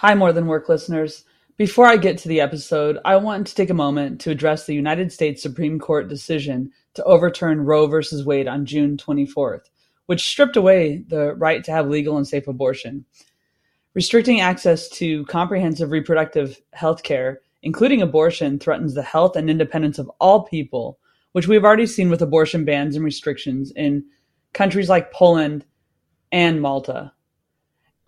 Hi, More Than Work listeners. Before I get to the episode, I want to take a moment to address the United States Supreme Court decision to overturn Roe v. Wade on June 24th, which stripped away the right to have legal and safe abortion. Restricting access to comprehensive reproductive health care, including abortion, threatens the health and independence of all people, which we've already seen with abortion bans and restrictions in countries like Poland and Malta.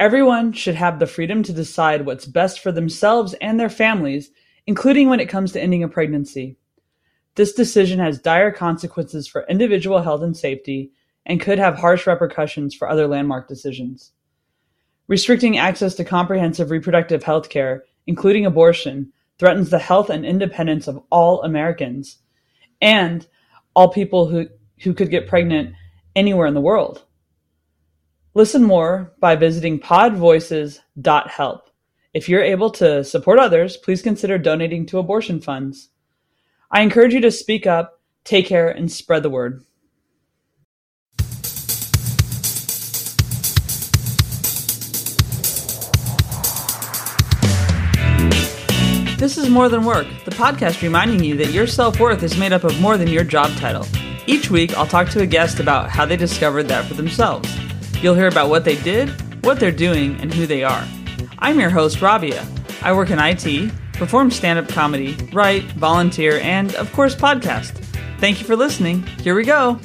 Everyone should have the freedom to decide what's best for themselves and their families, including when it comes to ending a pregnancy. This decision has dire consequences for individual health and safety and could have harsh repercussions for other landmark decisions. Restricting access to comprehensive reproductive health care, including abortion, threatens the health and independence of all Americans and all people who, who could get pregnant anywhere in the world. Listen more by visiting podvoices.help. If you're able to support others, please consider donating to abortion funds. I encourage you to speak up, take care, and spread the word. This is More Than Work, the podcast reminding you that your self worth is made up of more than your job title. Each week, I'll talk to a guest about how they discovered that for themselves. You'll hear about what they did, what they're doing, and who they are. I'm your host, Rabia. I work in IT, perform stand up comedy, write, volunteer, and, of course, podcast. Thank you for listening. Here we go.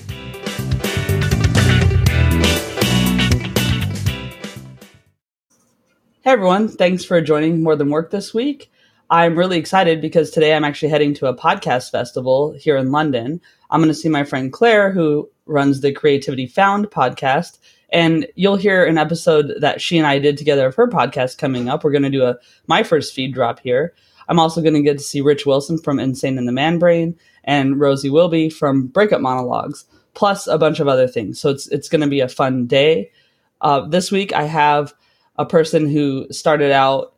Hey everyone, thanks for joining More Than Work this week. I'm really excited because today I'm actually heading to a podcast festival here in London. I'm going to see my friend Claire, who runs the Creativity Found podcast, and you'll hear an episode that she and I did together of her podcast coming up. We're going to do a my first feed drop here. I'm also going to get to see Rich Wilson from Insane in the Mainbrain and Rosie Wilby from Breakup Monologues, plus a bunch of other things. So it's it's going to be a fun day. Uh, this week I have a person who started out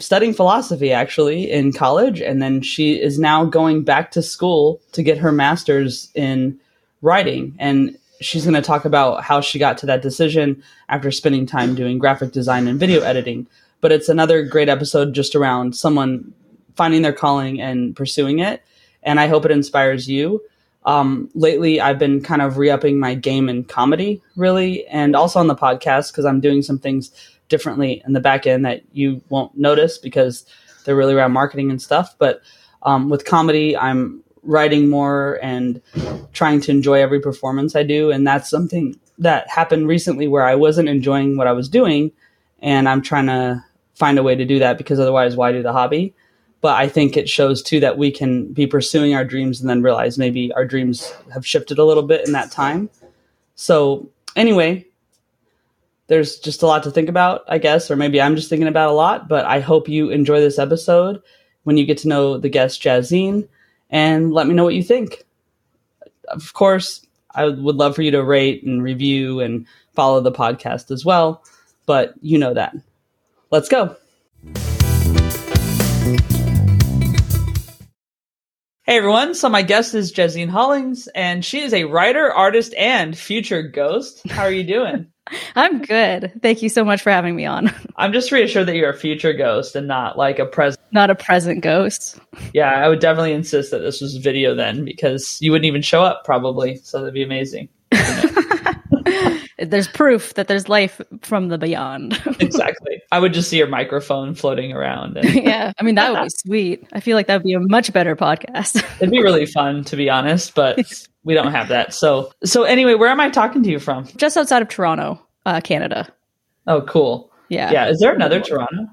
studying philosophy actually in college, and then she is now going back to school to get her master's in writing. And she's going to talk about how she got to that decision after spending time doing graphic design and video editing. But it's another great episode just around someone finding their calling and pursuing it. And I hope it inspires you. Um, lately, I've been kind of re upping my game in comedy, really, and also on the podcast because I'm doing some things differently in the back end that you won't notice because they're really around marketing and stuff. But um, with comedy, I'm writing more and trying to enjoy every performance I do. And that's something that happened recently where I wasn't enjoying what I was doing. And I'm trying to find a way to do that because otherwise, why do the hobby? But I think it shows too that we can be pursuing our dreams and then realize maybe our dreams have shifted a little bit in that time. So, anyway, there's just a lot to think about, I guess, or maybe I'm just thinking about a lot. But I hope you enjoy this episode when you get to know the guest, Jazine and let me know what you think. Of course, I would love for you to rate and review and follow the podcast as well, but you know that. Let's go. Hey everyone, so my guest is Jazine Hollings, and she is a writer, artist, and future ghost. How are you doing? I'm good. Thank you so much for having me on. I'm just reassured that you're a future ghost and not like a present. Not a present ghost. Yeah, I would definitely insist that this was video then because you wouldn't even show up probably. So that'd be amazing. there's proof that there's life from the beyond. exactly. I would just see your microphone floating around. And yeah, I mean that would be sweet. I feel like that would be a much better podcast. It'd be really fun to be honest, but we don't have that. So so anyway, where am I talking to you from? Just outside of Toronto, uh, Canada. Oh, cool. Yeah. Yeah. Is there another Toronto?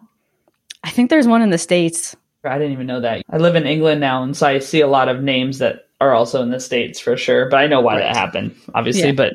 I think there's one in the states. I didn't even know that. I live in England now, and so I see a lot of names that are also in the states for sure. But I know why right. that happened, obviously. Yeah. But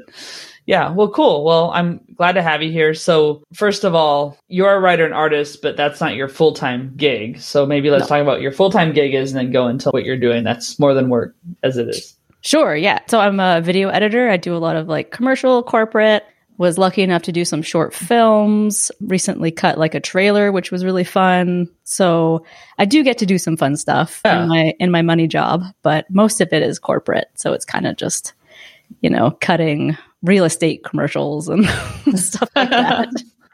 yeah, well, cool. Well, I'm glad to have you here. So, first of all, you're a writer and artist, but that's not your full time gig. So, maybe let's no. talk about your full time gig is and then go into what you're doing. That's more than work as it is. Sure. Yeah. So, I'm a video editor. I do a lot of like commercial, corporate. Was lucky enough to do some short films, recently cut like a trailer, which was really fun. So I do get to do some fun stuff yeah. in my in my money job, but most of it is corporate. So it's kind of just, you know, cutting real estate commercials and stuff like that.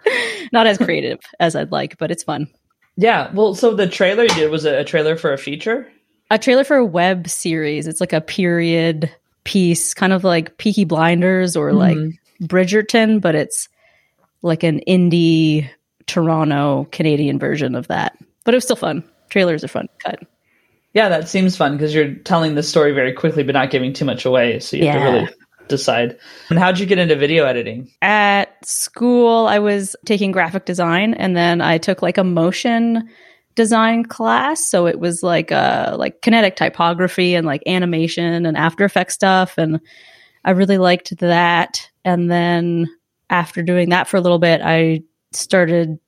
Not as creative as I'd like, but it's fun. Yeah. Well, so the trailer you did was it a trailer for a feature? A trailer for a web series. It's like a period piece, kind of like Peaky Blinders or like mm-hmm. Bridgerton, but it's like an indie Toronto Canadian version of that. But it was still fun. Trailers are fun. to Cut. Yeah, that seems fun because you're telling the story very quickly, but not giving too much away. So you have to really decide. And how'd you get into video editing? At school, I was taking graphic design, and then I took like a motion design class. So it was like uh like kinetic typography and like animation and After Effects stuff, and I really liked that. And then after doing that for a little bit, I started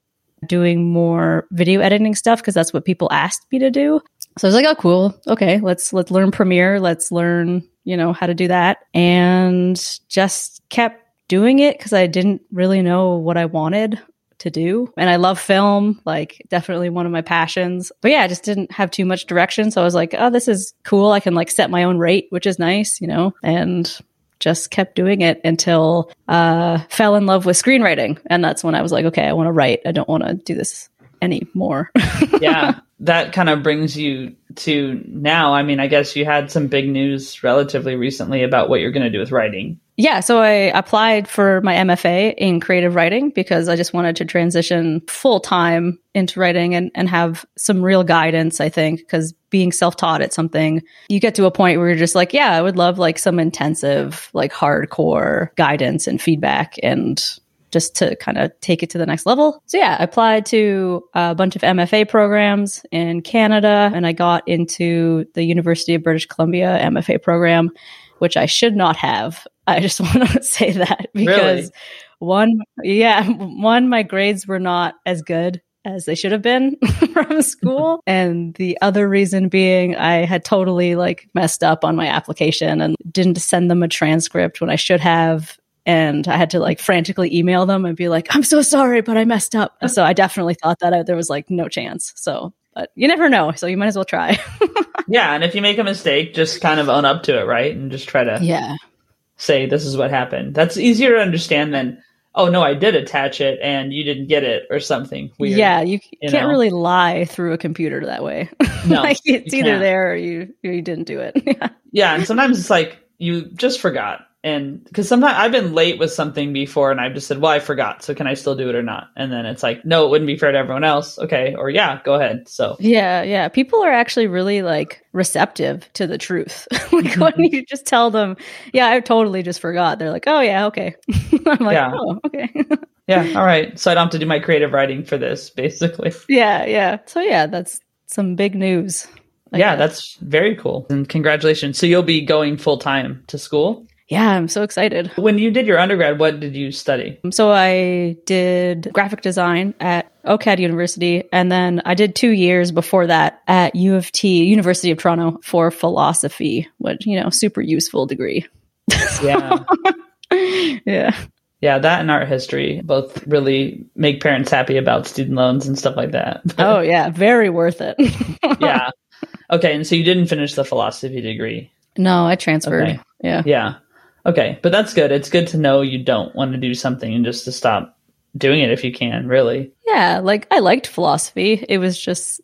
doing more video editing stuff because that's what people asked me to do. So I was like, oh cool. Okay, let's let's learn Premiere, let's learn, you know, how to do that. And just kept doing it because I didn't really know what I wanted to do. And I love film, like definitely one of my passions. But yeah, I just didn't have too much direction. So I was like, oh, this is cool. I can like set my own rate, which is nice, you know, and just kept doing it until uh fell in love with screenwriting. And that's when I was like, okay, I want to write. I don't want to do this anymore. yeah, that kind of brings you to now. I mean, I guess you had some big news relatively recently about what you're going to do with writing. Yeah, so I applied for my MFA in creative writing because I just wanted to transition full time into writing and, and have some real guidance, I think, because being self taught at something, you get to a point where you're just like, yeah, I would love like some intensive, like hardcore guidance and feedback and just to kind of take it to the next level. So yeah, I applied to a bunch of MFA programs in Canada and I got into the University of British Columbia MFA program, which I should not have. I just want to say that because Really? one, yeah, one, my grades were not as good as they should have been from school. and the other reason being I had totally like messed up on my application and didn't send them a transcript when I should have. And I had to like frantically email them and be like, I'm so sorry, but I messed up. So I definitely thought that I, there was like no chance. So, but you never know. So you might as well try. Yeah, and if you make a mistake, just kind of own up to it, right? And just try to yeah. Say this is what happened. That's easier to understand than oh no, I did attach it and you didn't get it or something weird. Yeah. You, c- you can't know? really lie through a computer that way. No, like it's either can't. there or you, or you didn't do it. yeah. Yeah, and sometimes it's like you just forgot. And because sometimes I've been late with something before and I've just said, well, I forgot. So can I still do it or not? And then it's like, no, it wouldn't be fair to everyone else. Okay. Or yeah, go ahead. So Yeah, yeah. People are actually really like receptive to the truth. like Mm-hmm. when you just tell them, "Yeah, I totally just forgot." They're like, "Oh yeah, okay." I'm like, Yeah. "Oh, okay." yeah, all right. So I don't have to do my creative writing for this, basically. yeah, yeah. So yeah, that's some big news. I yeah, guess. that's very cool. And congratulations. So you'll be going full time to school. Yeah. I'm so excited. When you did your undergrad, what did you study? So I did graphic design at OCAD University, and then I did two years before that at U of T, University of Toronto, for philosophy, which you know, super useful degree. Yeah. yeah. yeah, that and art history both really make parents happy about student loans and stuff like that. Oh yeah, very worth it. yeah. Okay, and so you didn't finish the philosophy degree. No, I transferred. Okay. Yeah. Yeah. Okay, but that's good. It's good to know you don't want to do something and just to stop doing it if you can, really. Yeah, like I liked philosophy. It was just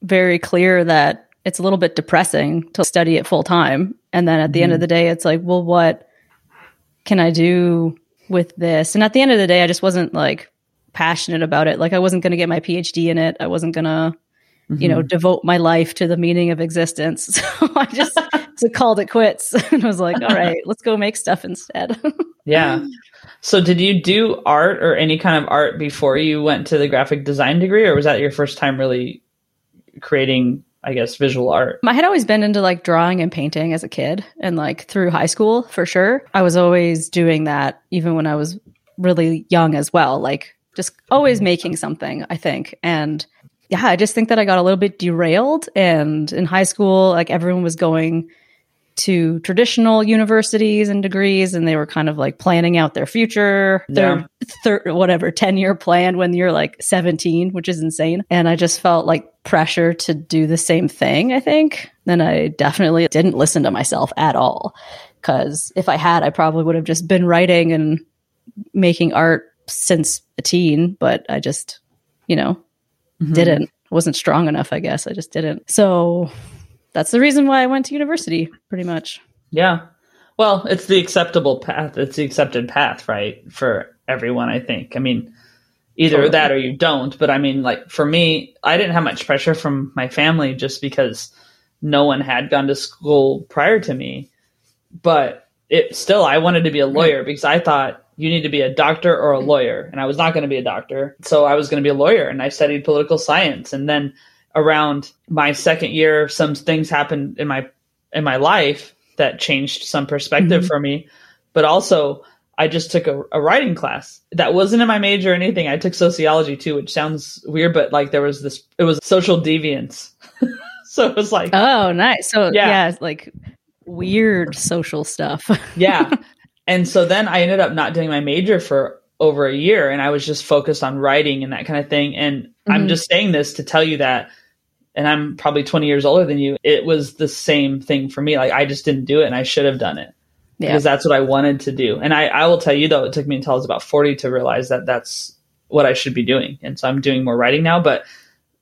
very clear that it's a little bit depressing to study it full time. And then at the end of mm-hmm. the day, it's like, well, what can I do with this? And at the end of the day, I just wasn't like passionate about it. Like I wasn't going to get my PhD in it. I wasn't going to, you know, mm-hmm. devote my life to the meaning of existence. So I just so called it quits and was like, all right, let's go make stuff instead. Yeah. So did you do art or any kind of art before you went to the graphic design degree or was that your first time really creating, I guess, visual art? I had always been into like drawing and painting as a kid and like through high school for sure. I was always doing that even when I was really young as well, like just always making something, I think. And yeah, I just think that I got a little bit derailed and in high school like everyone was going to traditional universities and degrees and they were kind of like planning out their future their thir- whatever 10 year plan when you're like 17 which is insane and i just felt like pressure to do the same thing i think then i definitely didn't listen to myself at all because if i had i probably would have just been writing and making art since a teen, but I just, you know, mm-hmm. didn't. Wasn't strong enough, I guess. I just didn't. So that's the reason why I went to university, pretty much. Yeah. Well, it's the acceptable path. It's the accepted path, right? For everyone, I think. I mean, either totally. that or you don't. But I mean, like for me, I didn't have much pressure from my family just because no one had gone to school prior to me. But it still, I wanted to be a lawyer because I thought you need to be a doctor or a lawyer. And I was not going to be a doctor. So I was going to be a lawyer and I studied political science. And then around my second year, some things happened in my, in my life that changed some perspective mm-hmm. for me. But also I just took a, a, writing class that wasn't in my major or anything. I took sociology too, which sounds weird, but like there was this, it was social deviance. so it was like, oh, nice. So yeah, yeah like weird social stuff. yeah. And so then I ended up not doing my major for over a year and I was just focused on writing and that kind of thing. And mm-hmm. I'm just saying this to tell you that, and I'm probably 20 years older than you. It was the same thing for me. Like I just didn't do it and I should have done it yeah. because that's what I wanted to do. And I, I will tell you though, it took me until I was about 40 to realize that that's what I should be doing. And so I'm doing more writing now, but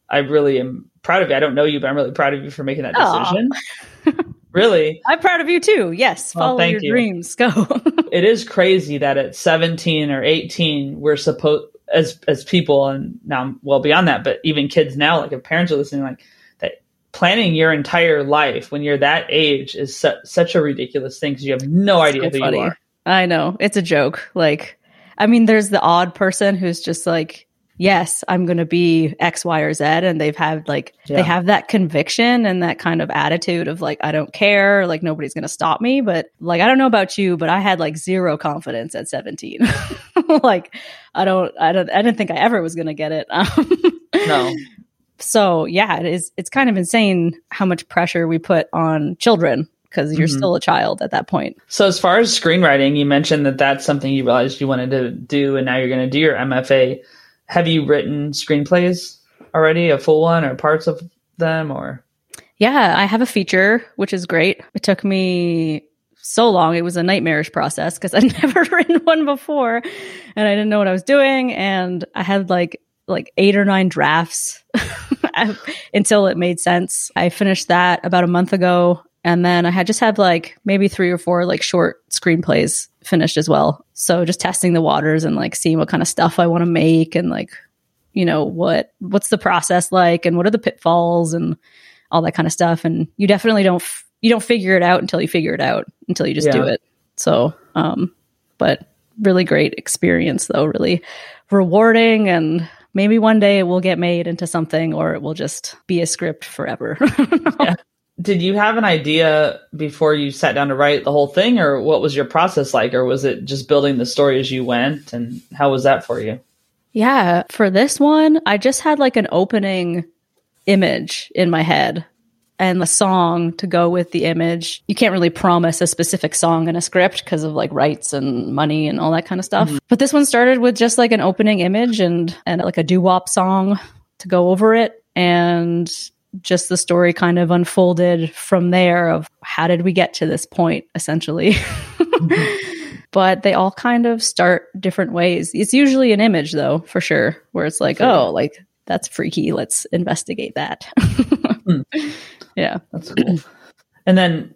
I really am proud of you. I don't know you, but I'm really proud of you for making that decision. really? I'm proud of you too. Yes. Follow well, your you. dreams. Go. it is crazy that at 17 or 18, we're supposed, as, as people, and now I'm well beyond that, but even kids now, like if parents are listening, like that planning your entire life when you're that age is su- such a ridiculous thing because you have no idea who funny. you are. I know it's a joke. Like, I mean, there's the odd person who's just like, yes, I'm going to be X, Y, or Z. And they've had like, yeah. they have that conviction and that kind of attitude of like, I don't care. Like, nobody's going to stop me. But like, I don't know about you, but I had like zero confidence at 17. like, I don't, I don't, I didn't think I ever was going to get it. no so yeah, it is. It's kind of insane how much pressure we put on children because you're mm-hmm. still a child at that point. So as far as screenwriting, you mentioned that that's something you realized you wanted to do, and now you're going to do your MFA. Have you written screenplays already, a full one, or parts of them, or? Yeah, I have a feature, which is great. It took me so long. It was a nightmarish process because I'd never written one before and I didn't know what I was doing. And I had like like eight or nine drafts until it made sense. I finished that about a month ago. And then I had just had like maybe three or four like short screenplays finished as well. So just testing the waters and like seeing what kind of stuff I want to make and like, you know, what what's the process like and what are the pitfalls and all that kind of stuff. And you definitely don't f- you don't figure it out until you figure it out until you just yeah. do it. So, um, but really great experience though, really rewarding and maybe one day it will get made into something or it will just be a script forever. yeah. Did you have an idea before you sat down to write the whole thing or what was your process like or was it just building the story as you went and how was that for you? Yeah, for this one, I just had like an opening image in my head and the song to go with the image. You can't really promise a specific song in a script because of like rights and money and all that kind of stuff. Mm-hmm. But this one started with just like an opening image and and like a doo-wop song to go over it and just the story kind of unfolded from there of how did we get to this point essentially. mm-hmm. But they all kind of start different ways. It's usually an image though, for sure, where it's like, oh, like that's freaky. Let's investigate that. mm. Yeah, that's cool. and then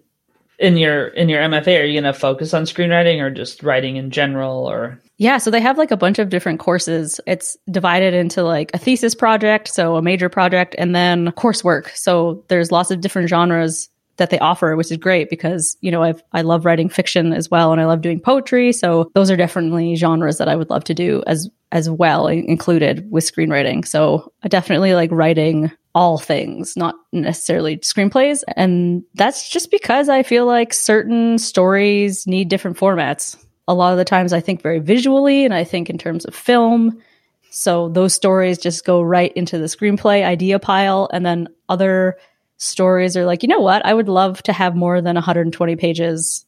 in your in your MFA, are you going to focus on screenwriting or just writing in general or yeah, so they have like a bunch of different courses. It's divided into like a thesis project, so a major project, and then coursework. So there's lots of different genres that they offer, which is great because, you know, I've, I love writing fiction as well and I love doing poetry. So those are definitely genres that I would love to do as, as well, included with screenwriting. So I definitely like writing all things, not necessarily screenplays. And that's just because I feel like certain stories need different formats. A lot of the times I think very visually and I think in terms of film. So those stories just go right into the screenplay idea pile. And then other stories are like, you know what? I would love to have more than 120 pages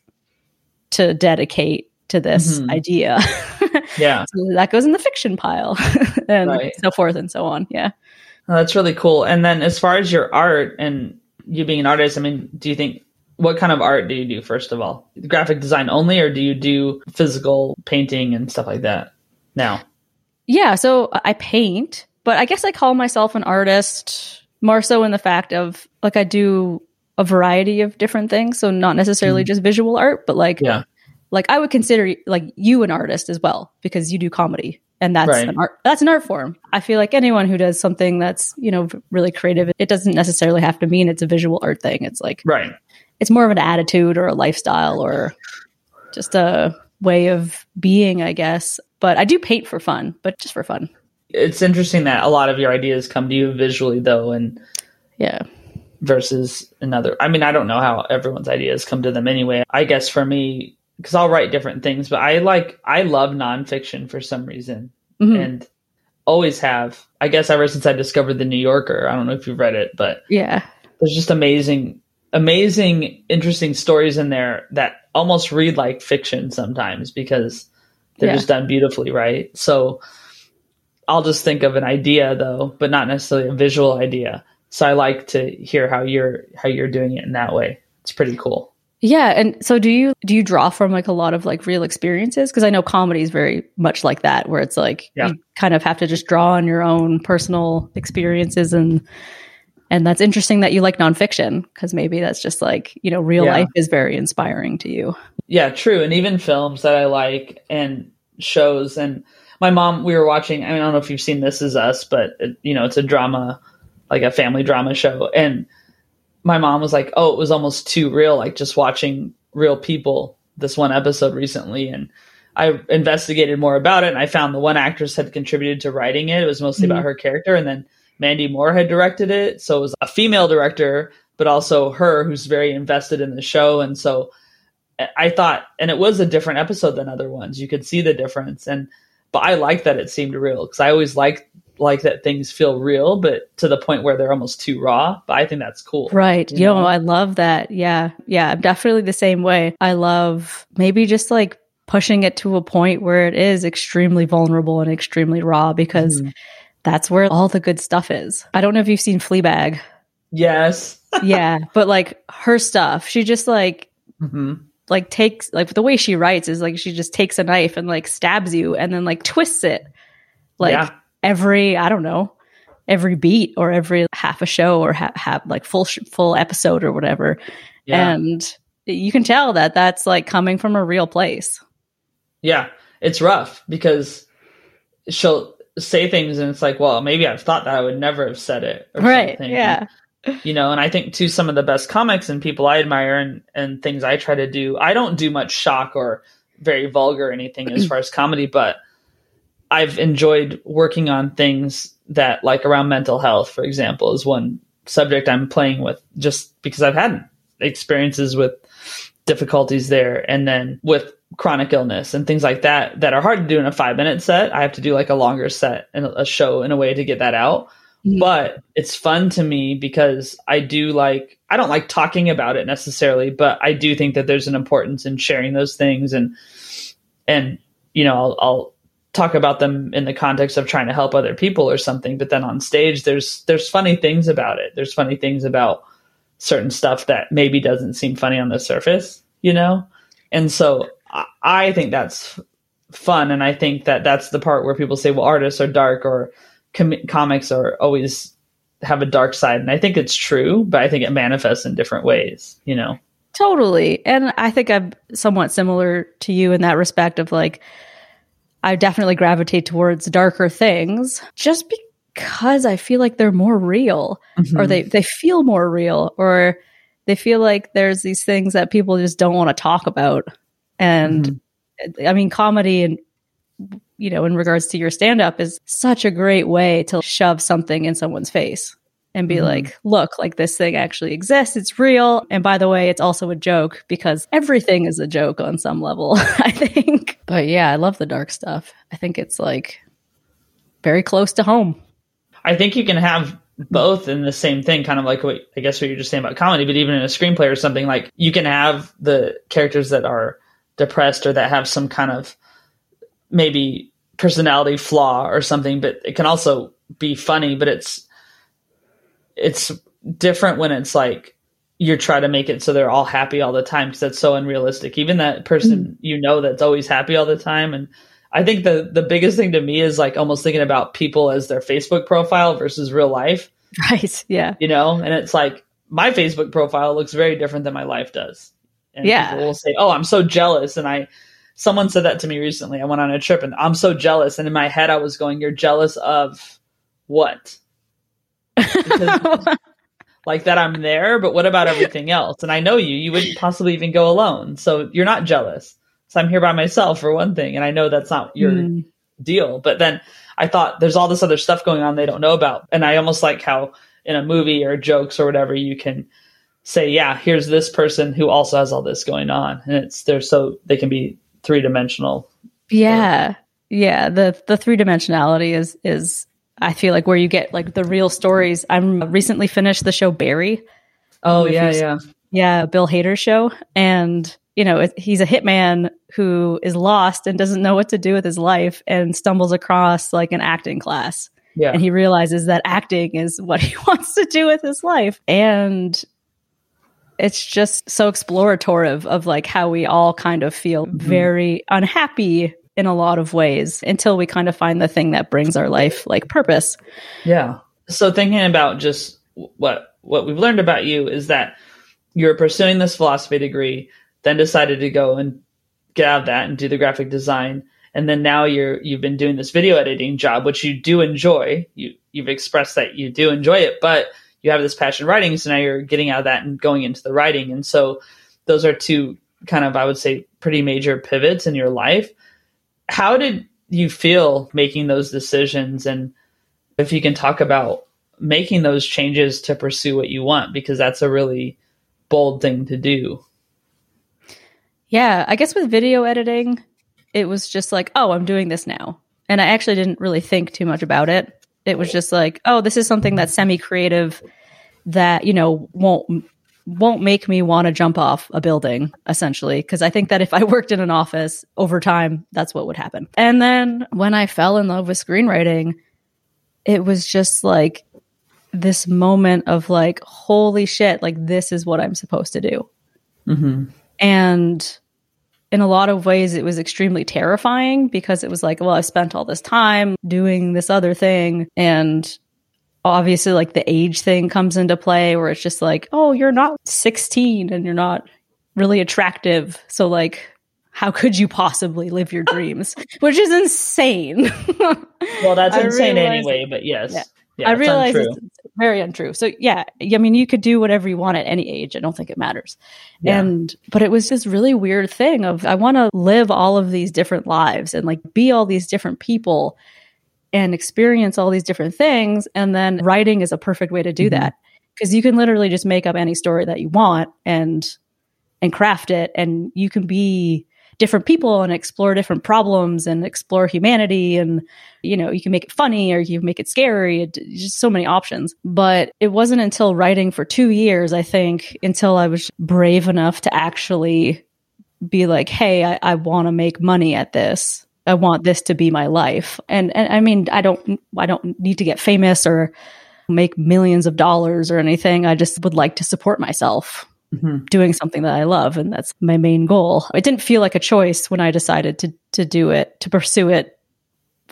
to dedicate to this mm-hmm. idea. yeah. so that goes in the fiction pile and right. so forth and so on. Yeah. Oh, that's really cool. And then as far as your art and you being an artist, I mean, do you think what kind of art do you do first of all? Graphic design only or do you do physical painting and stuff like that? now? Yeah, so I paint, but I guess I call myself an artist more so in the fact of like I do a variety of different things, so not necessarily hmm. just visual art, but like Yeah. like I would consider like you an artist as well because you do comedy and that's Right. an art that's an art form. I feel like anyone who does something that's, you know, really creative, it doesn't necessarily have to mean it's a visual art thing. It's like Right. it's more of an attitude or a lifestyle or just a way of being, I guess. But I do paint for fun, but just for fun. It's interesting that a lot of your ideas come to you visually though and Yeah. versus another. I mean, I don't know how everyone's ideas come to them anyway. I guess for me, because I'll write different things, but I like, I love nonfiction for some reason Mhm. and always have. I guess ever since I discovered The New Yorker. I don't know if you've read it, but yeah. there's just amazing, amazing, interesting stories in there that almost read like fiction sometimes because they're Yeah. just done beautifully, right? So I'll just think of an idea though, but not necessarily a visual idea. So I like to hear how you're how you're doing it in that way. It's pretty cool. Yeah, and so do you do you draw from like a lot of like real experiences? Because I know comedy is very much like that, where it's like Yeah. you kind of have to just draw on your own personal experiences, and and that's interesting that you like nonfiction because maybe that's just like you know real Yeah. life is very inspiring to you. Yeah, true. And even films that I like and shows. And my mom, we were watching. I, mean, I don't know if you've seen This Is Us, but it, you know, it's a drama, like a family drama show. And my mom was like, "Oh, it was almost too real, like just watching real people." This one episode recently, and I investigated more about it, and I found the one actress had contributed to writing it. It was mostly about mm-hmm. her character, and then Mandy Moore had directed it, so it was a female director, but also her who's very invested in the show, and so eh, I thought, and it was a different episode than other ones. You could see the difference, and but I like that it seemed real because I always like like that things feel real, but to the point where they're almost too raw. But I think that's cool, Right. You You know, know? I love that. Yeah. Yeah. I'm definitely the same way. I love maybe just like pushing it to a point where it is extremely vulnerable and extremely raw because Mhm. that's where all the good stuff is. I don't know if you've seen Fleabag. Yes. yeah. But like her stuff, she just like, hmm like takes like the way she writes is like she just takes a knife and like stabs you and then like twists it like Yeah. Every I don't know every beat or every half a show or ha- have like full sh- full episode or whatever Yeah. and you can tell that that's like coming from a real place yeah. It's rough because she'll say things and it's like, well, maybe I've thought that I would never have said it. or right something. yeah you know and i think too some of the best comics and people i admire and, and things i try to do i don't do much shock or very vulgar or anything as far as comedy but i've enjoyed working on things that like around mental health for example is one subject i'm playing with just because i've had experiences with difficulties there and then with chronic illness and things like that that are hard to do in a five minute set i have to do like a longer set and a show in a way to get that out Mhm. but it's fun to me because I do like I don't like talking about it necessarily, but I do think that there's an importance in sharing those things and and you know I'll, I'll talk about them in the context of trying to help other people or something. But then on stage, there's there's funny things about it. There's funny things about certain stuff that maybe doesn't seem funny on the surface, you know. And so I, think that's fun, and I think that that's the part where people say, "Well, artists are dark," or com- comics are always have a dark side and i think it's true but i think it manifests in different ways you know Totally. And I think I'm somewhat similar to you in that respect of like, I definitely gravitate towards darker things just because I feel like they're more real or mm-hmm. they, they feel more real or they feel like there's these things that people just don't want to talk about. And mm-hmm. I mean, comedy and, you know, in regards to your stand up is such a great way to shove something in someone's face and be Mhm. like, look, like this thing actually exists. It's real. And by the way, it's also a joke because everything is a joke on some level, I think. But yeah, I love the dark stuff. I think it's like very close to home. i think you can have both in the same thing kind of like what i guess what you're just saying about comedy but even in a screenplay or something like you can have the characters that are depressed or that have some kind of maybe personality flaw or something but it can also be funny but it's it's different when it's like you're trying to make it so they're all happy all the time because that's so unrealistic even that person mm-hmm. you know that's always happy all the time and I think the the biggest thing to me is like almost thinking about people as their Facebook profile versus real life. Right. Yeah. You know, and it's like my Facebook profile looks very different than my life does. And Yeah. people will say, "Oh, I'm so jealous," and I. Someone said that to me recently. I went on a trip and I'm so jealous. And in my head, I was going, You're jealous of what? Like that I'm there, but what about everything else? And I know you, you wouldn't possibly even go alone. So you're not jealous. So I'm here by myself for one thing. And I know that's not your Mm. deal. But then I thought there's all this other stuff going on they don't know about. And I almost like how in a movie or jokes or whatever, you can say, yeah, here's this person who also has all this going on. And it's, they're so, they can be three dimensional. Yeah. Yeah. The the three dimensionality is is I feel like where you get like the real stories. I'm recently finished the show Barry. Oh, yeah, yeah. Yeah, Bill Hader show. And, you know, it, he's a hitman who is lost and doesn't know what to do with his life and stumbles across like an acting class. Yeah. And he realizes that acting is what he wants to do with his life. And it's just so exploratory of, of like how we all kind of feel Mhm. very unhappy in a lot of ways until we kind of find the thing that brings our life like purpose. Yeah. So thinking about just what what we've learned about you is that you're pursuing this philosophy degree, then decided to go and get out of that and do the graphic design, and then now you're you've been doing this video editing job, which you do enjoy. You you've expressed that you do enjoy it, but you have this passion writing, so now you're getting out of that and going into the writing, and so those are two kind of I would say pretty major pivots in your life. How did you feel making those decisions and if you can talk about making those changes to pursue what you want because that's a really bold thing to do Yeah, I guess with video editing, it was just like, oh, I'm doing this now. And I actually didn't really think too much about it. It was just like, oh, this is something that's semi-creative that, you know, won't won't make me want to jump off a building essentially because I think that if I worked in an office over time, that's what would happen. And then when I fell in love with screenwriting, it was just like this moment of like, holy shit, like this is what I'm supposed to do. mm-hmm. And in a lot of ways, it was extremely terrifying because it was like, well, I spent all this time doing this other thing. And obviously, like the age thing comes into play where it's just like, oh, you're not 16 and you're not really attractive. So, like, how could you possibly live your dreams? Which is insane. well that's I insane realize- anyway but yes Yeah. yeah, I it's realize untrue. it's very untrue. So yeah, I mean, you could do whatever you want at any age. I don't think it matters. Yeah. And but it was this really weird thing of I want to live all of these different lives and like be all these different people and experience all these different things. And then writing is a perfect way to do Mhm. that because you can literally just make up any story that you want and and craft it, and you can be different people and explore different problems and explore humanity and you know you can make it funny or you can make it scary it, just so many options but it wasn't until writing for two years i think until i was brave enough to actually be like hey i, I want to make money at this i want this to be my life and and i mean i don't i don't need to get famous or make millions of dollars or anything i just would like to support myself Mhm. doing something that I love and that's my main goal. It didn't feel like a choice when I decided to to do it, to pursue it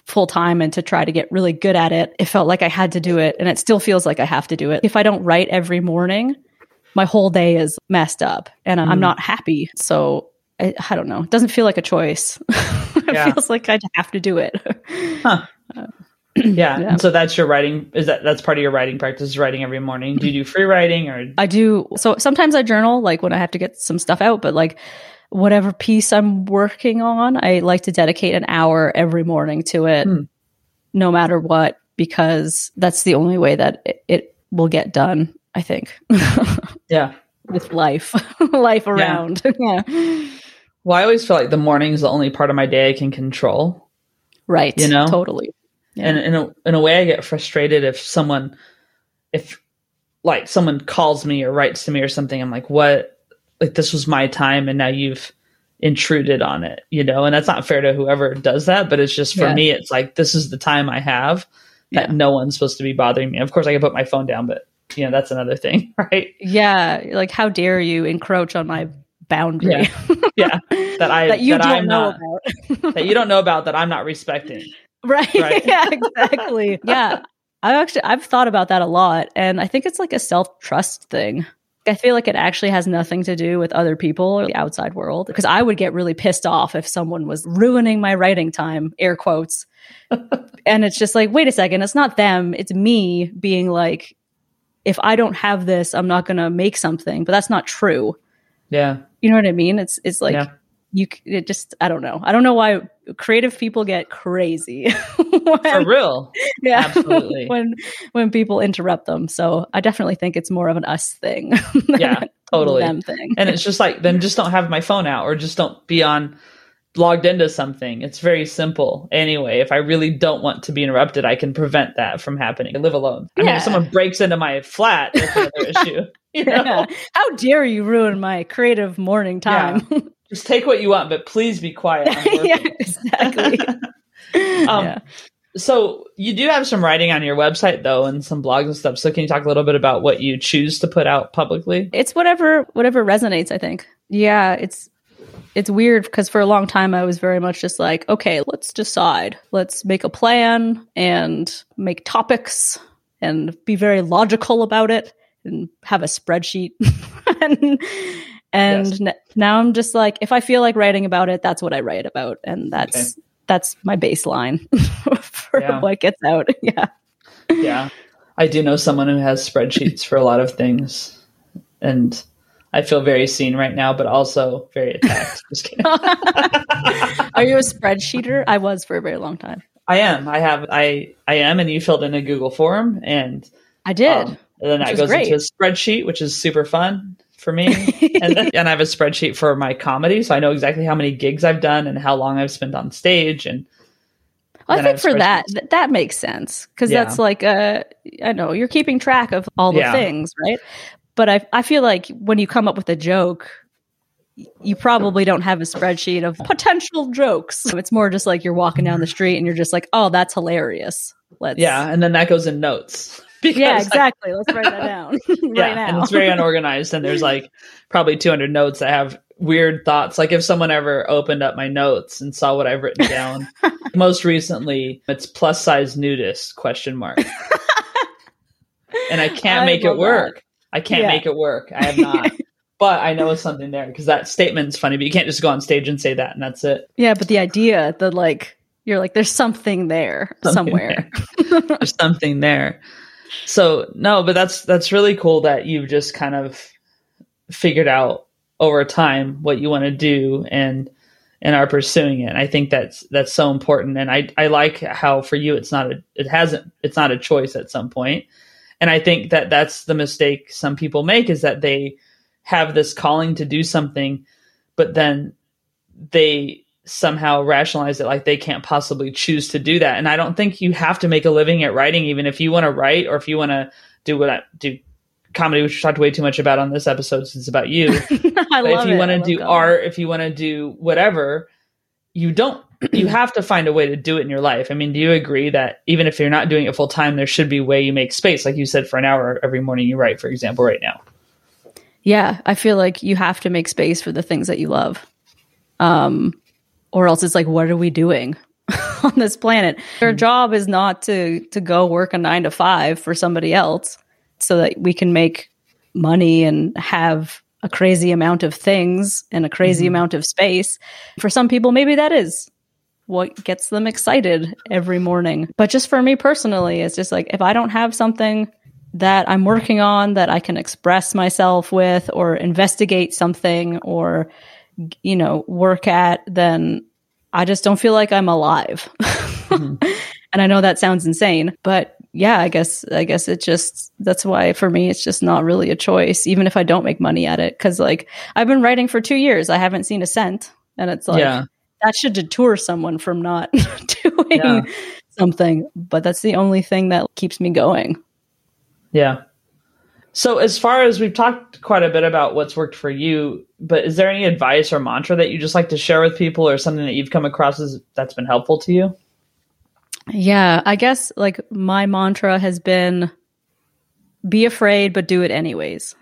full time and to try to get really good at it. It felt like I had to do it and it still feels like I have to do it. If I don't write every morning, my whole day is messed up and I'm Mm. not happy. So I, I don't know. It doesn't feel like a choice. it feels like I'd have to do it. Huh. yeah. Yeah. And so that's your writing is that that's part of your writing practice writing every morning do you do free writing or I do. So sometimes I journal, like when I have to get some stuff out, but like whatever piece I'm working on, I like to dedicate an hour every morning to it, Hmm. no matter what, because that's the only way that it, it will get done, I think, yeah with life, life around. yeah. Well i always feel like the morning is the only part of my day i can control Right. You know? Totally. Yeah. and in a, in a way i get frustrated if someone if like someone calls me or writes to me or something i'm like what like this was my time and now you've intruded on it you know and that's not fair to whoever does that but it's just for Yeah. me it's like this is the time i have that Yeah. no one's supposed to be bothering me of course i can put my phone down but you know that's another thing right Yeah, like how dare you encroach on my boundary. Yeah, yeah. that I that you that don't I'm know not about. that you don't know about that I'm not respecting. right. Right. yeah, exactly. yeah. I've actually I've thought about that a lot and I think it's like a self-trust thing. I feel like it actually has nothing to do with other people or the outside world because I would get really pissed off if someone was ruining my writing time, air quotes. and it's just like, wait a second, it's not them, it's me being like if I don't have this, I'm not going to make something, but that's not true. Yeah, You know what I mean? It's it's like Yeah. you it just I don't know. I don't know why creative people get crazy. for real. yeah, absolutely. when when people interrupt them. So I definitely think it's more of an us thing. Yeah, totally. them thing. And it's just like then just don't have my phone out or just don't be on logged into something. It's very simple. Anyway, if I really don't want to be interrupted, I can prevent that from happening. I live alone. I mean, if someone breaks into my flat, that's another issue. You know? Yeah. How dare you ruin my creative morning time? Just take what you want, but please be quiet. Yeah, exactly. Um, yeah. So you do have some writing on your website though, and some blogs and stuff. So can you talk a little bit about what you choose to put out publicly? It's whatever whatever resonates, I think. Yeah, it's it's weird because for a long time I was very much just like, okay, let's decide. Let's make a plan and make topics and be very logical about it and have a spreadsheet. and and Yes. n- now I'm just like if I feel like writing about it, that's what I write about and that's that's my baseline for Yeah. what gets out. Yeah. yeah. I do know someone who has spreadsheets for a lot of things. And I feel very seen right now, but also very attacked. Are you a spreadsheeter? I was for a very long time. I am. I have I I am and you filled in a Google form and I did. um, and then that goes great. into a spreadsheet, which is super fun for me. and then and I have a spreadsheet for my comedy, so I know exactly how many gigs I've done and how long I've spent on stage and I I think have for that, th- that makes sense because Yeah. that's like uh, I know you're keeping track of all the Yeah. things, right? But I I feel like when you come up with a joke, you probably don't have a spreadsheet of potential jokes. It's more just like you're walking down the street and you're just like, oh, that's hilarious. Let's yeah, and then that goes in notes. Because yeah, exactly. Let's write that down yeah, now. and it's very unorganized. And there's like probably 200 notes that have weird thoughts. Like if someone ever opened up my notes and saw what I've written down, most recently it's plus size nudist question mark, and I can't I make it work. that. I can't Yeah. make it work. I have not. But I know it's something there because that statement's funny, but you can't just go on stage and say that and that's it. yeah, but the idea that like you're like there's something there Something somewhere. There's something there. So no, but that's that's really cool that you've just kind of figured out over time what you want to do and and are pursuing it. And I think that's that's so important. And I I like how for you it's not a it hasn't it's not a choice at some point. And I think that that's the mistake some people make is that they have this calling to do something, but then they somehow rationalize it like they can't possibly choose to do that. And I don't think you have to make a living at writing, even if you want to write or if you want to do what I do comedy, which we talked way too much about on this episode since it's about you. I But love if you want to do comedy. art, if you want to do whatever, you don't. You have to find a way to do it in your life. I mean, do you agree that even if you're not doing it full time, there should be a way you make space, like you said, for an hour every morning you write, for example, right now. Yeah, I feel like you have to make space for the things that you love. Um or else it's like what are we doing on this planet? Your job is not to to go work a 9 to 5 for somebody else so that we can make money and have a crazy amount of things and a crazy amount of space. For some people maybe that is what gets them excited every morning. But just for me personally, it's just like if I don't have something that I'm working on that I can express myself with or investigate something or you know work at then I just don't feel like I'm alive. Mm-hmm. and I know that sounds insane, but yeah, I guess I guess it just that's why for me it's just not really a choice even if I don't make money at it cuz like I've been writing for 2 years, I haven't seen a cent and it's like yeah. That should deter someone from not doing Yeah. something, but that's the only thing that keeps me going. Yeah. So as far as we've talked quite a bit about what's worked for you, but is there any advice or mantra that you just like to share with people or something that you've come across as that's been helpful to you? Yeah, I guess like my mantra has been be afraid but do it anyways.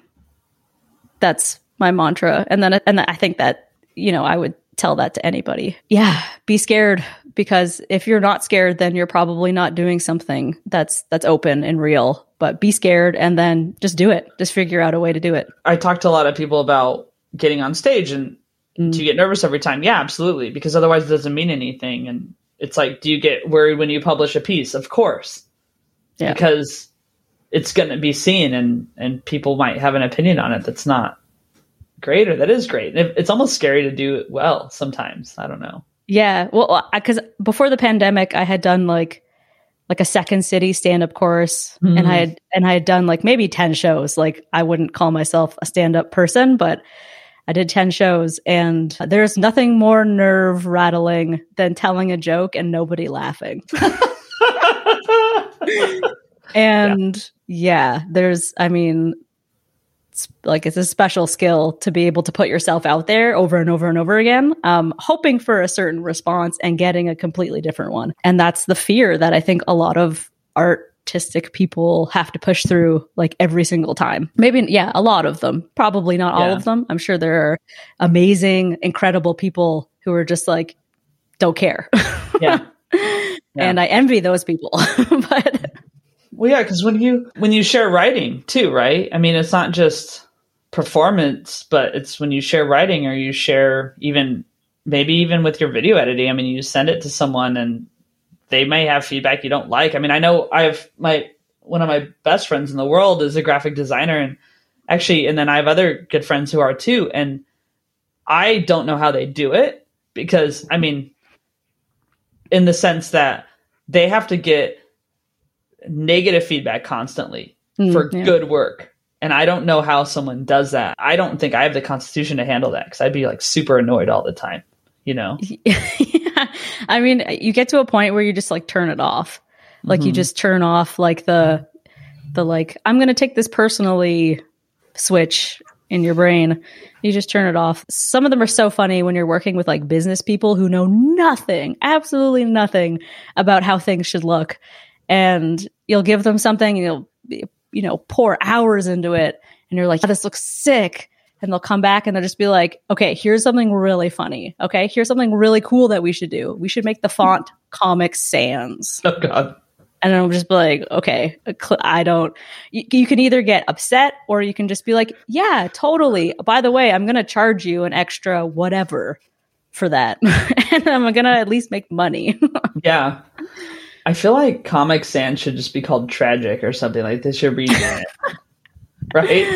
That's my mantra. And then and I think that, you know, I would tell that to anybody. Yeah, be scared because if you're not scared then you're probably not doing something that's that's open and real. But be scared and then just do it. Just figure out a way to do it. I talk to a lot of people about getting on stage and mm. do you get nervous every time? Yeah, absolutely, because otherwise it doesn't mean anything and it's like do you get worried when you publish a piece? Of course. Yeah. Because it's going to be seen and and people might have an opinion on it that's not great or that is great. It's almost scary to do it well sometimes. I don't know. Yeah, well, because before the pandemic, I had done like like a second city stand up course, mm-hmm. and I had and I had done like maybe ten shows. Like I wouldn't call myself a stand up person, but I did ten shows, and there's nothing more nerve rattling than telling a joke and nobody laughing. and yeah. yeah, there's, I mean, like it's a special skill to be able to put yourself out there over and over and over again, um, hoping for a certain response and getting a completely different one. And that's the fear that I think a lot of artistic people have to push through like every single time. Maybe, yeah, a lot of them, probably not all of them. I'm sure there are amazing, incredible people who are just like, don't care. Yeah. yeah. And I envy those people. but well, yeah, because when you when you share writing too, right? I mean, it's not just performance, but it's when you share writing or you share even maybe even with your video editing. I mean, you send it to someone and they may have feedback you don't like. I mean, I know I have my one of my best friends in the world is a graphic designer, and actually, and then I have other good friends who are too, and I don't know how they do it because I mean, in the sense that they have to get negative feedback constantly mm, for yeah. good work. And I don't know how someone does that. I don't think I have the constitution to handle that because I'd be like super annoyed all the time, you know? yeah. I mean, you get to a point where you just like turn it off. Like mm-hmm. you just turn off like the, the like, I'm going to take this personally switch in your brain. You just turn it off. Some of them are so funny when you're working with like business people who know nothing, absolutely nothing about how things should look and you'll give them something and you'll you know pour hours into it. And you're like oh, this looks sick. And they'll come back and they'll just be like okay here's something really funny. Okay here's something really cool that we should do. We should make the font comic sans. Oh god. And i'm just be like okay uh, i don't you, you can either get upset or you can just be like yeah totally. By the way i'm going to charge you an extra whatever for that. And i'm going to at least make money. Yeah I feel like Comic Sans should just be called tragic or something like this. Should be it, right?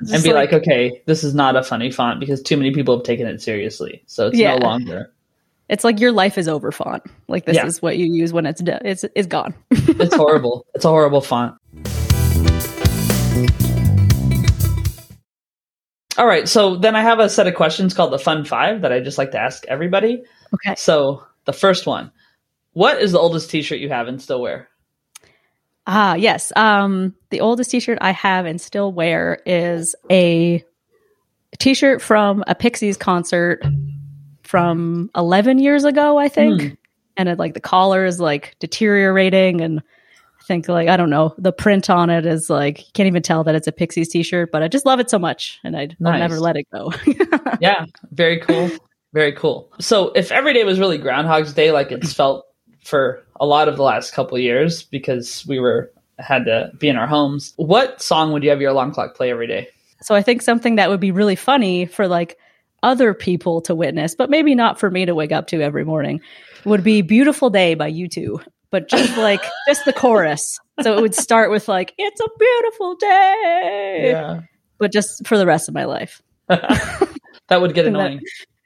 Just and be like, like, okay, this is not a funny font because too many people have taken it seriously, so it's yeah. no longer. It's like your life is over font. Like this yeah. is what you use when it's de- it's it's gone. it's horrible. It's a horrible font. All right, so then I have a set of questions called the Fun Five that I just like to ask everybody. Okay. So the first one what is the oldest T-shirt you have and still wear? Ah, yes. Um, the oldest T-shirt I have and still wear is a T-shirt from a Pixies concert from 11 years ago, I think. Hmm. And it like the collar is like deteriorating, and I think like I don't know the print on it is like you can't even tell that it's a Pixies T-shirt, but I just love it so much, and I'd nice. never let it go. yeah, very cool. Very cool. So, if every day was really Groundhog's Day, like it's felt for a lot of the last couple years because we were had to be in our homes. What song would you have your alarm clock play every day? So I think something that would be really funny for like other people to witness, but maybe not for me to wake up to every morning, would be Beautiful Day by U2, but just like just the chorus. So it would start with like it's a beautiful day. Yeah. But just for the rest of my life. that would get annoying.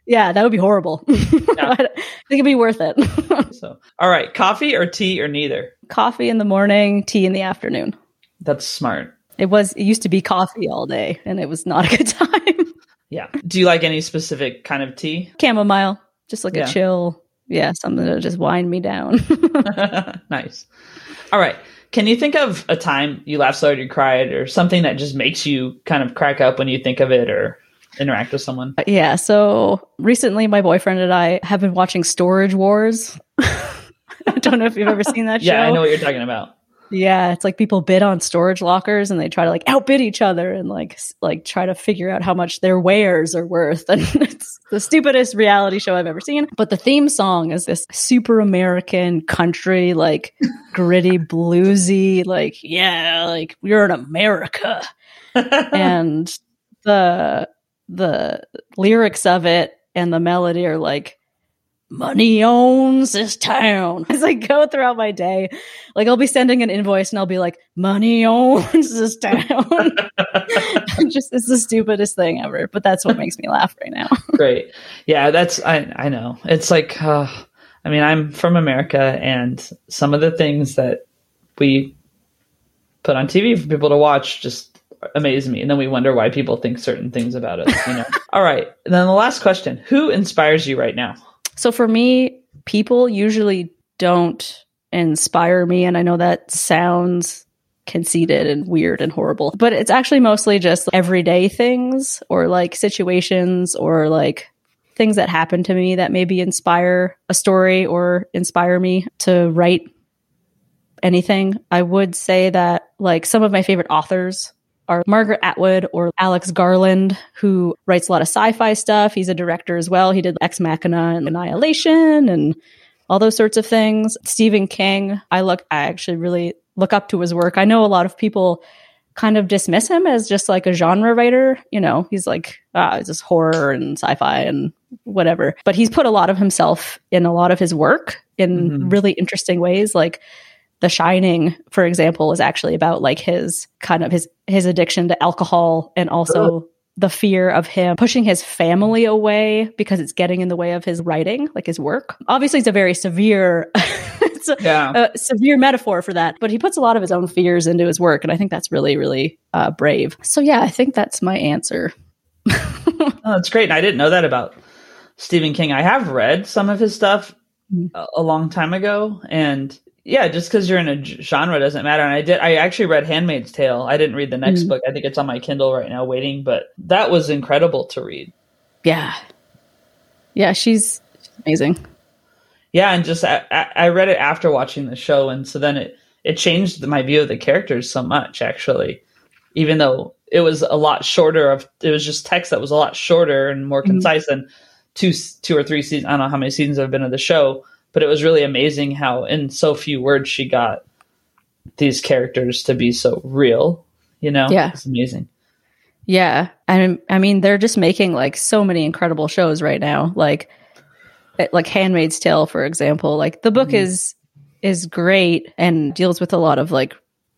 Yeah, that would be horrible. Yeah. I think it'd be worth it. so, all right, coffee or tea or neither? Coffee in the morning, tea in the afternoon. That's smart. It was it used to be coffee all day and it was not a good time. yeah. Do you like any specific kind of tea? Chamomile, just like yeah. a chill, yeah, something to just wind me down. nice. All right. Can you think of a time you laughed so hard you cried or something that just makes you kind of crack up when you think of it or interact with someone? Uh, yeah. So recently, my boyfriend and I have been watching Storage Wars. I don't know if you've ever seen that show. Yeah, I know what you're talking about. Yeah, it's like people bid on storage lockers and they try to like outbid each other and like like try to figure out how much their wares are worth. And it's the stupidest reality show I've ever seen. But the theme song is this super American country, like gritty bluesy, like yeah, like we're in America. and the the lyrics of it and the melody are like money owns this town as i go throughout my day like i'll be sending an invoice and i'll be like money owns this town just it's the stupidest thing ever but that's what makes me laugh right now Great. Yeah, that's I I know. It's like uh, I mean, I'm from America and some of the things that we put on TV for people to watch just amaze me. And then we wonder why people think certain things about us, you know. All right. And then the last question, who inspires you right now? so for me people usually don't inspire me and i know that sounds conceited and weird and horrible but it's actually mostly just everyday things or like situations or like things that happen to me that maybe inspire a story or inspire me to write anything i would say that like some of my favorite authors are Margaret Atwood or Alex Garland, who writes a lot of sci-fi stuff. He's a director as well. He did Ex Machina and Annihilation and all those sorts of things. Stephen King, I look I actually really look up to his work. I know a lot of people kind of dismiss him as just like a genre writer. You know, he's like, ah, it's just horror and sci-fi and whatever. But he's put a lot of himself in a lot of his work in Mhm. really interesting ways. Like the Shining, for example, is actually about like his kind of his his addiction to alcohol and also the fear of him pushing his family away because it's getting in the way of his writing, like his work. Obviously, it's a very severe, Yeah. a severe metaphor for that, but he puts a lot of his own fears into his work, and I think that's really, really uh, brave. So yeah, I think that's my answer. Oh, that's great. And I didn't know that about Stephen King. I have read some of his stuff a, a long time ago, and yeah, just because you're in a genre doesn't matter. And I did. I actually read *Handmaid's Tale*. I didn't read the next Mhm. book. I think it's on my Kindle right now, waiting. But that was incredible to read. Yeah, yeah, she's, she's amazing. Yeah, and just I, I read it after watching the show, and so then it it changed my view of the characters so much. Actually, even though it was a lot shorter of it was just text that was a lot shorter and more Mhm. concise than two two or three seasons. I don't know how many seasons have been of the show, but it was really amazing how in so few words she got these characters to be so real. You know, Yeah. it's amazing. Yeah, and I mean they're just making like so many incredible shows right now. Like, eh, like *Handmaid's Tale*, for example. Like the book Mhm. is is great and deals with a lot of like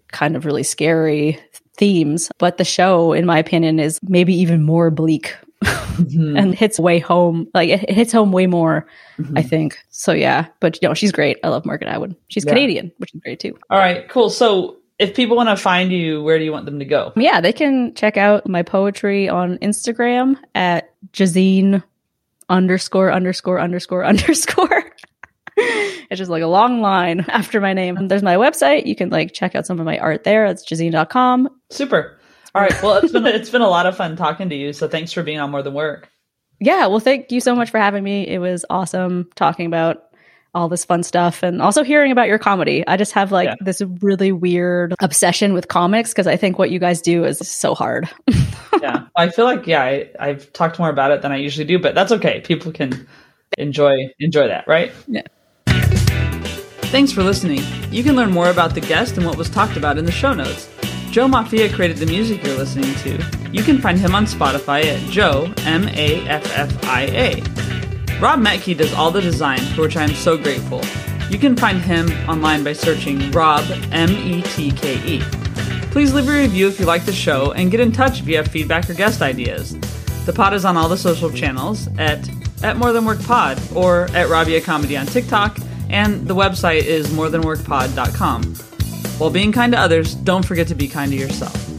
kind of really scary themes, but the show, in my opinion, is maybe even more bleak Mhm. and hits way home. Like it, it hits home way more, Mhm. I think. So yeah, but you know she's great. I love Margaret Atwood. She's Yeah. Canadian, which is great too. All right, cool. So if people want to find you, where do you want them to go? Yeah, they can check out my poetry on Instagram at Jazine underscore underscore underscore underscore. it's just like a long line after my name. There's my website. You can like check out some of my art there. It's jazine.com. Super. All right. Well, it's been it's been a lot of fun talking to you. So thanks for being on More Than Work. Yeah, well, thank you so much for having me. It was awesome talking about all this fun stuff and also hearing about your comedy. I just have like Yeah. this really weird obsession with comics because I think what you guys do is so hard. Yeah, I feel like yeah, I, I've talked more about it than I usually do, but that's okay. People can enjoy enjoy that, right? Yeah. Thanks for listening. You can learn more about the guest and what was talked about in the show notes. Joe Maffia created the music you're listening to. You can find him on Spotify at Joe M A F F I A. Rob Metke does all the design, for which I am so grateful. You can find him online by searching Rob M E T K E. Please leave a review if you like the show and get in touch have feedback or guest ideas. The pod is on all the social channels at at More Than Work Pod or at Rabia Comedy on TikTok, and the website is morethanworkpod.com. While being kind to others, don't forget to be kind to yourself.